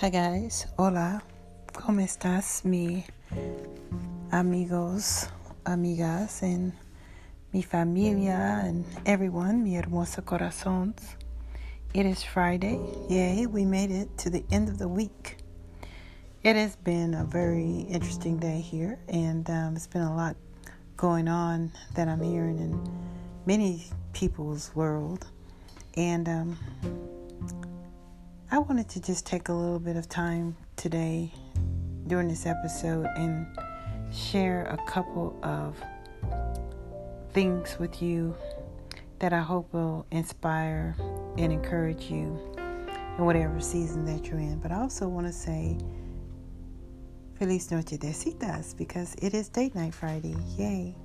Hi guys, hola, ¿cómo estás mi amigos, amigas, and mi familia and everyone, mi hermoso corazones? It is Friday. Yay, we made it to the end of the week. It has been a very interesting day here, and um, it's been a lot going on that I'm hearing in many people's world. And um, I wanted to just take a little bit of time today during this episode and share a couple of things with you that I hope will inspire and encourage you in whatever season that you're in. But I also want to say Feliz Noche de Citas because it is date night Friday. Yay!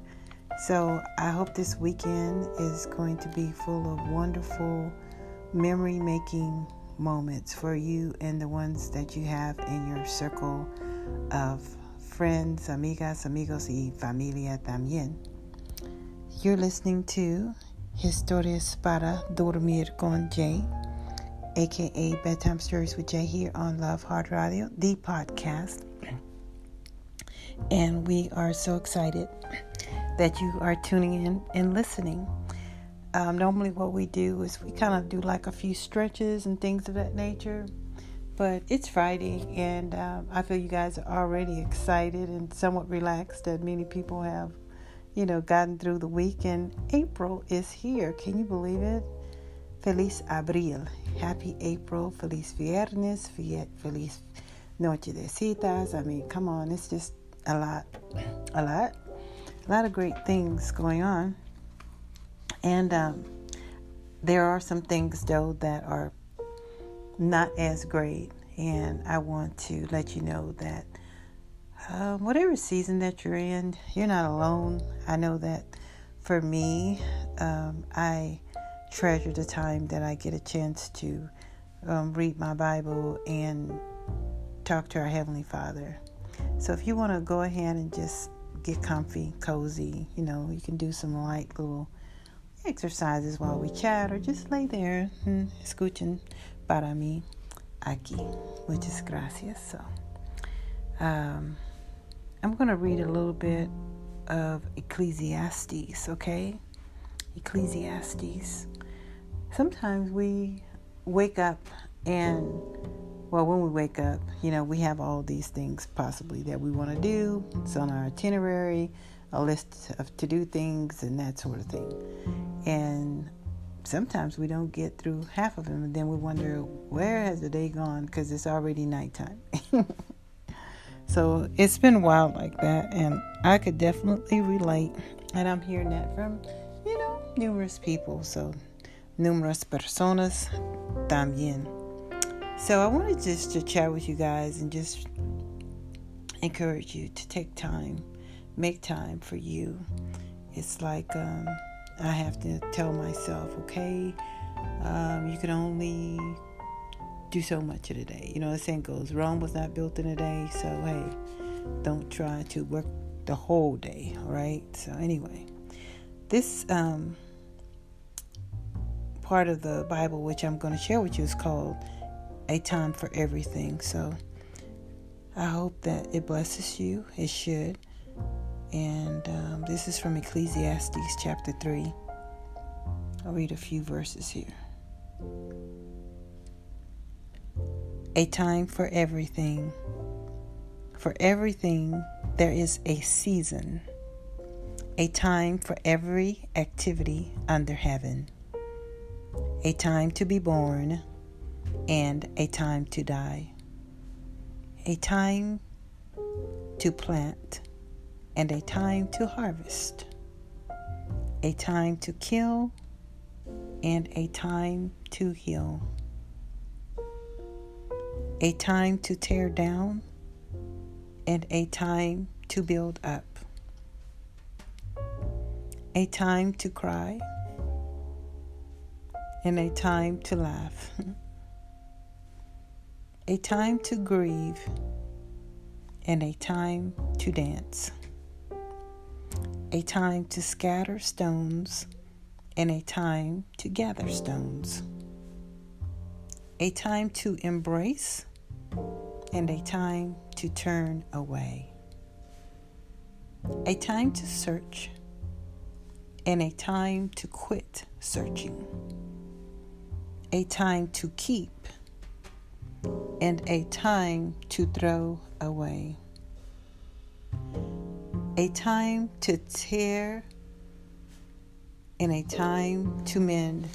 So I hope this weekend is going to be full of wonderful memory making moments for you and the ones that you have in your circle of friends, amigas, amigos, y familia también. You're listening to Historias para Dormir con Jay, aka Bedtime Stories with Jay, here on Love Heart Radio, the podcast. And we are so excited that you are tuning in and listening. Um, normally, what we do is we kind of do like a few stretches and things of that nature. But it's Friday, and um, I feel you guys are already excited and somewhat relaxed that many people have, you know, gotten through the week. And April is here. Can you believe it? Feliz Abril. Happy April. Feliz Viernes. Feliz Noche de Citas. I mean, come on, it's just a lot. A lot. A lot of great things going on. And um, there are some things, though, that are not as great. And I want to let you know that uh, whatever season that you're in, you're not alone. I know that for me, um, I treasure the time that I get a chance to um, read my Bible and talk to our Heavenly Father. So if you want to go ahead and just get comfy, cozy, you know, you can do some light little exercises while we chat or just lay there and escuchen para mí aquí. Muchas gracias. So, um, I'm going to read a little bit of Ecclesiastes, okay? Ecclesiastes. Sometimes we wake up and, well, when we wake up, you know, we have all these things possibly that we want to do. It's on our itinerary a list of to do things and that sort of thing. And sometimes we don't get through half of them, and then we wonder where has the day gone because it's already nighttime. so it's been wild like that, and I could definitely relate. And I'm hearing that from, you know, numerous people. So, numerous personas también. So I wanted just to chat with you guys and just encourage you to take time make time for you. It's like um, I have to tell myself, okay, um, you can only do so much in a day. You know, the saying goes, Rome was not built in a day, so hey, don't try to work the whole day, all right? So, anyway, this um, part of the Bible, which I'm going to share with you, is called A Time for Everything. So, I hope that it blesses you. It should. And um, this is from Ecclesiastes chapter 3. I'll read a few verses here. A time for everything. For everything, there is a season, a time for every activity under heaven, a time to be born, and a time to die, a time to plant and a time to harvest, a time to kill, and a time to heal, a time to tear down, and a time to build up, a time to cry, and a time to laugh, a time to grieve, and a time to dance a time to scatter stones, and a time to gather stones, a time to embrace, and a time to turn away. A time to search and a time to quit searching. A time to keep and a time to throw away. A time to tear and a time to mend.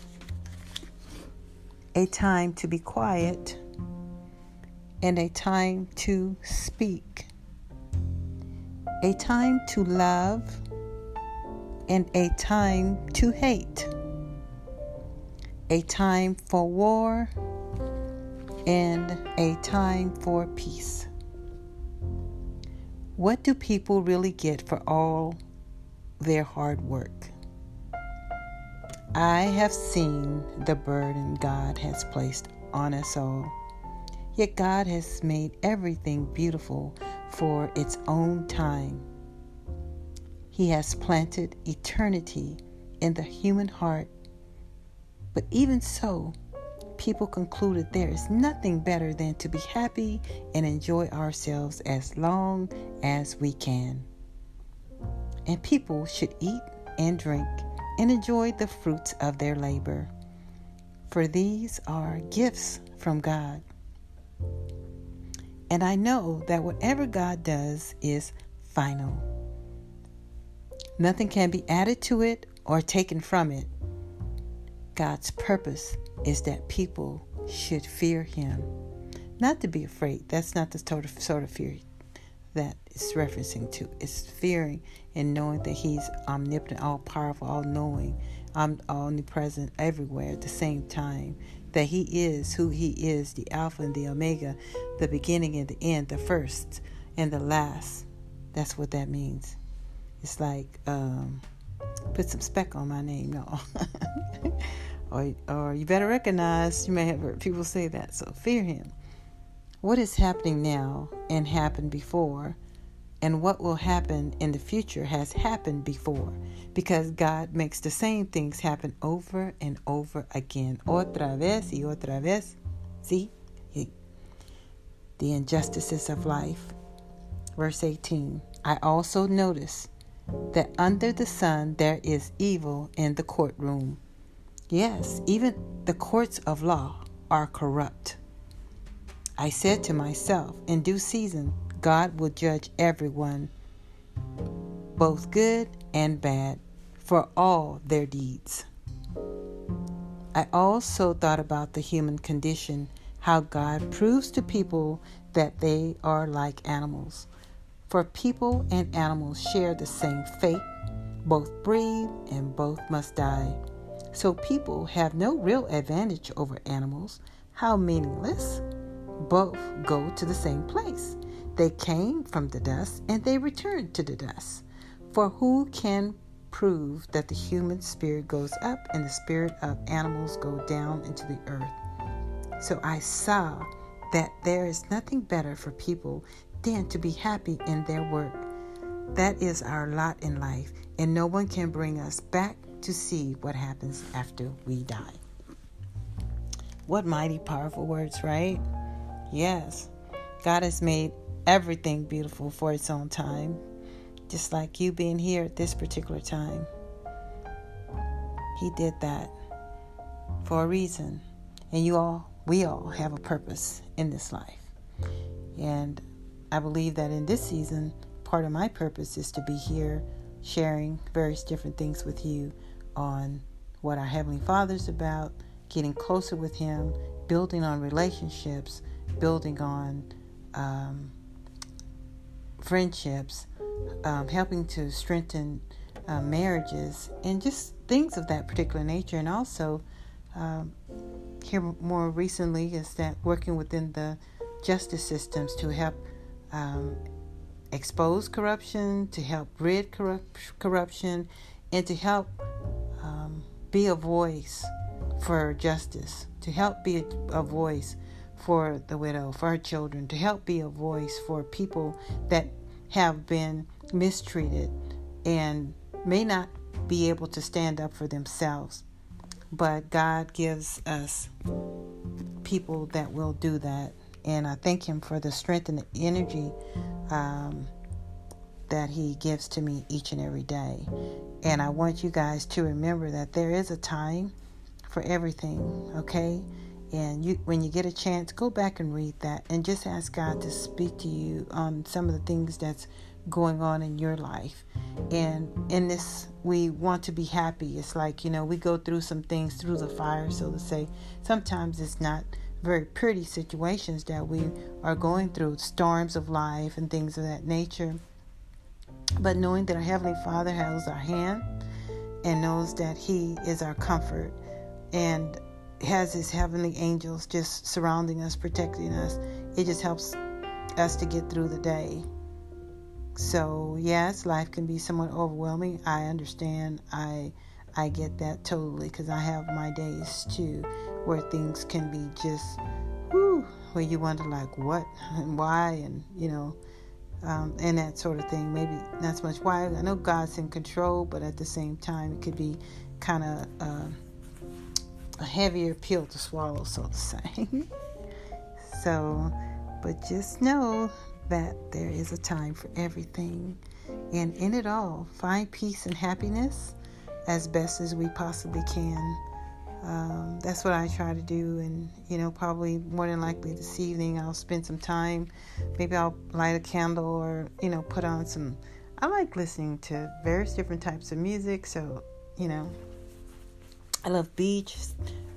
A time to be quiet and a time to speak. A time to love and a time to hate. A time for war and a time for peace. What do people really get for all their hard work? I have seen the burden God has placed on us all. Yet God has made everything beautiful for its own time. He has planted eternity in the human heart. But even so, people concluded there is nothing better than to be happy and enjoy ourselves as long as we can. And people should eat and drink and enjoy the fruits of their labor. For these are gifts from God. And I know that whatever God does is final. Nothing can be added to it or taken from it. God's purpose is that people should fear Him, not to be afraid. That's not the sort of, sort of fear that it's referencing to. It's fearing and knowing that He's omnipotent, all powerful, all knowing, omnipresent everywhere at the same time. That He is who He is, the Alpha and the Omega, the beginning and the end, the first and the last. That's what that means. It's like um, put some speck on my name, no. or, or you better recognize. You may have heard people say that. So fear Him what is happening now and happened before, and what will happen in the future has happened before because God makes the same things happen over and over again. Otra vez y otra vez. See? The injustices of life. Verse 18 I also notice that under the sun there is evil in the courtroom. Yes, even the courts of law are corrupt. I said to myself, in due season, God will judge everyone, both good and bad, for all their deeds. I also thought about the human condition, how God proves to people that they are like animals. For people and animals share the same fate, both breathe and both must die. So people have no real advantage over animals. How meaningless! both go to the same place. They came from the dust and they returned to the dust. For who can prove that the human spirit goes up and the spirit of animals go down into the earth? So I saw that there is nothing better for people than to be happy in their work. That is our lot in life, and no one can bring us back to see what happens after we die. What mighty, powerful words, right? Yes, God has made everything beautiful for its own time, just like you being here at this particular time. He did that for a reason. And you all, we all have a purpose in this life. And I believe that in this season, part of my purpose is to be here sharing various different things with you on what our Heavenly Father's about, getting closer with Him, building on relationships, building on um, friendships, um, helping to strengthen uh, marriages, and just things of that particular nature. And also, um, here more recently, is that working within the justice systems to help um, expose corruption, to help rid corrupt- corruption, and to help be a voice for justice, to help be a, a voice for the widow, for her children, to help be a voice for people that have been mistreated and may not be able to stand up for themselves. But God gives us people that will do that And I thank Him for the strength and the energy um, that He gives to me each and every day. And I want you guys to remember that there is a time for everything, okay? And you, when you get a chance, go back and read that and just ask God to speak to you on some of the things that's going on in your life. And in this, we want to be happy. It's like, you know, we go through some things through the fire, so to say. Sometimes it's not very pretty situations that we are going through, storms of life and things of that nature. But knowing that our Heavenly Father has our hand and knows that He is our comfort and has His heavenly angels just surrounding us, protecting us, it just helps us to get through the day. So, yes, life can be somewhat overwhelming. I understand. I I get that totally because I have my days too where things can be just whoo, where you wonder like what and why and you know um, and that sort of thing. Maybe not so much why. I know God's in control, but at the same time, it could be kind of uh, a heavier pill to swallow, so to say. so, but just know that there is a time for everything, and in it all, find peace and happiness as best as we possibly can. Um, that's what I try to do, and you know, probably more than likely this evening I'll spend some time. Maybe I'll light a candle or you know, put on some. I like listening to various different types of music, so you know, I love beach,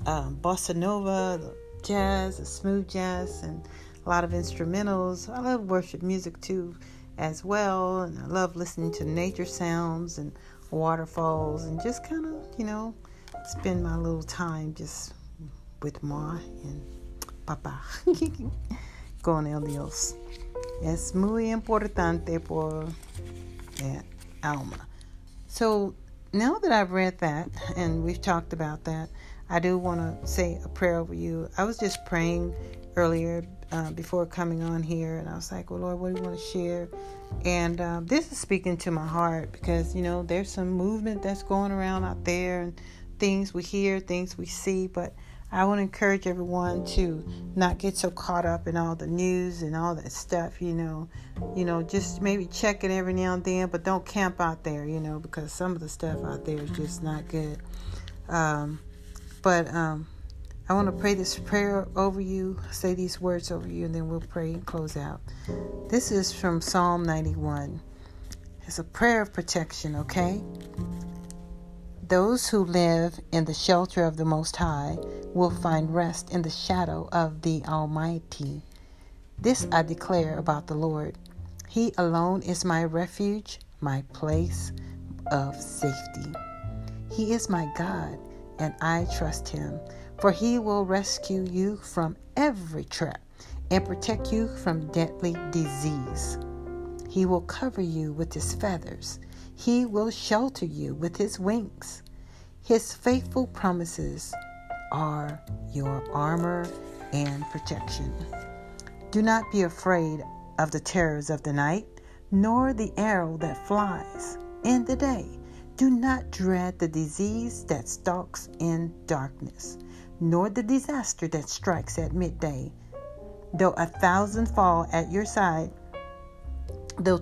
um, bossa nova, jazz, smooth jazz, and a lot of instrumentals. I love worship music too, as well, and I love listening to nature sounds and waterfalls, and just kind of you know spend my little time just with Ma and Papá con el Dios. Es muy importante por eh, alma. So now that I've read that and we've talked about that, I do want to say a prayer over you. I was just praying earlier uh, before coming on here, and I was like, "Well, Lord, what do you want to share?" And uh, this is speaking to my heart because you know there's some movement that's going around out there, and things we hear, things we see, but I want to encourage everyone to not get so caught up in all the news and all that stuff, you know. You know, just maybe check it every now and then, but don't camp out there, you know, because some of the stuff out there is just not good. Um, but um, I want to pray this prayer over you, say these words over you, and then we'll pray and close out. This is from Psalm 91. It's a prayer of protection, okay? Those who live in the shelter of the Most High will find rest in the shadow of the Almighty. This I declare about the Lord. He alone is my refuge, my place of safety. He is my God, and I trust him, for he will rescue you from every trap and protect you from deadly disease. He will cover you with his feathers. He will shelter you with his wings. His faithful promises are your armor and protection. Do not be afraid of the terrors of the night, nor the arrow that flies in the day. Do not dread the disease that stalks in darkness, nor the disaster that strikes at midday. Though a thousand fall at your side, though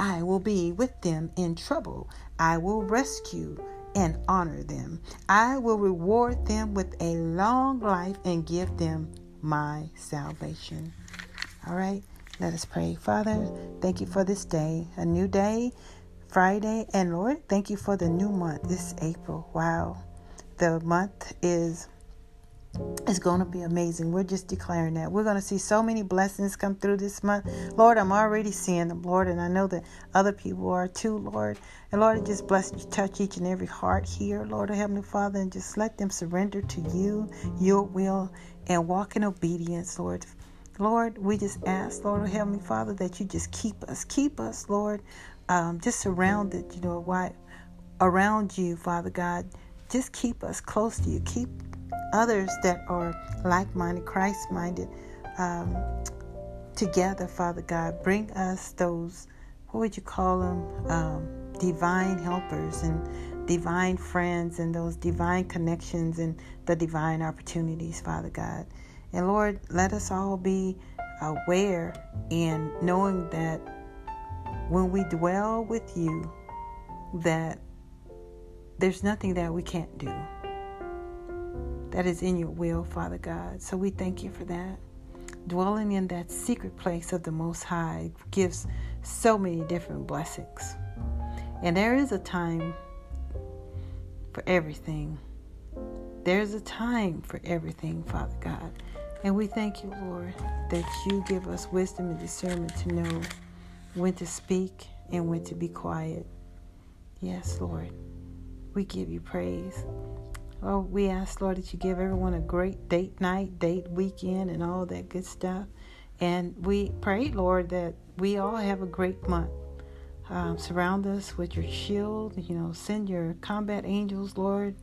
I will be with them in trouble. I will rescue and honor them. I will reward them with a long life and give them my salvation. All right. Let us pray. Father, thank you for this day, a new day, Friday. And Lord, thank you for the new month. This April. Wow. The month is it's going to be amazing. We're just declaring that. We're going to see so many blessings come through this month. Lord, I'm already seeing them, Lord, and I know that other people are too, Lord. And Lord, just bless you, touch each and every heart here, Lord, Heavenly Father, and just let them surrender to you, your will, and walk in obedience, Lord. Lord, we just ask, Lord, Heavenly Father, that you just keep us, keep us, Lord, um, just surrounded, you know, why around you, Father God. Just keep us close to you. Keep others that are like minded, Christ minded, um, together, Father God. Bring us those, what would you call them? Um, divine helpers and divine friends and those divine connections and the divine opportunities, Father God. And Lord, let us all be aware and knowing that when we dwell with you, that there's nothing that we can't do that is in your will, Father God. So we thank you for that. Dwelling in that secret place of the Most High gives so many different blessings. And there is a time for everything. There's a time for everything, Father God. And we thank you, Lord, that you give us wisdom and discernment to know when to speak and when to be quiet. Yes, Lord. We give you praise. Oh, we ask, Lord, that you give everyone a great date night, date weekend, and all that good stuff. And we pray, Lord, that we all have a great month. Um, surround us with your shield. You know, send your combat angels, Lord,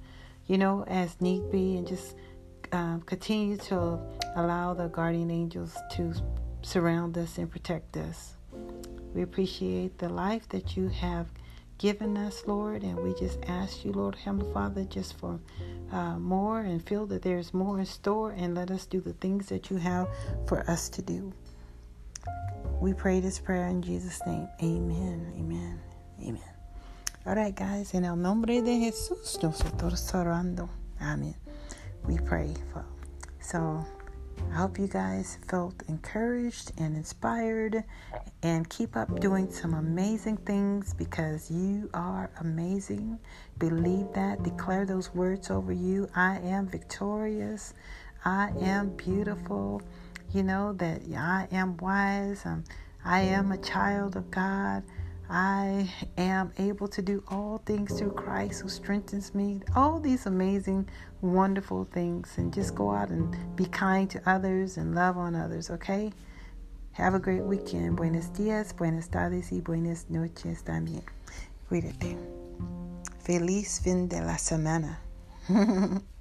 you know, as need be, and just um, continue to allow the guardian angels to surround us and protect us. We appreciate the life that you have given us, Lord. And we just ask you, Lord Heavenly Father, just for uh, more and feel that there's more in store and let us do the things that you have for us to do. We pray this prayer in Jesus' name. Amen. Amen. Amen. All right, guys. En el nombre de Jesús, nosotros orando. Amen. We pray for. So, I hope you guys felt encouraged and inspired and keep up doing some amazing things because you are amazing. Believe that. Declare those words over you. I am victorious. I am beautiful. You know that I am wise. Um, I am a child of God. I am able to do all things through Christ who strengthens me. All these amazing, wonderful things. And just go out and be kind to others and love on others, okay? Have a great weekend. Buenos días, buenas tardes y buenas noches también. Cuídate. Feliz fin de la semana.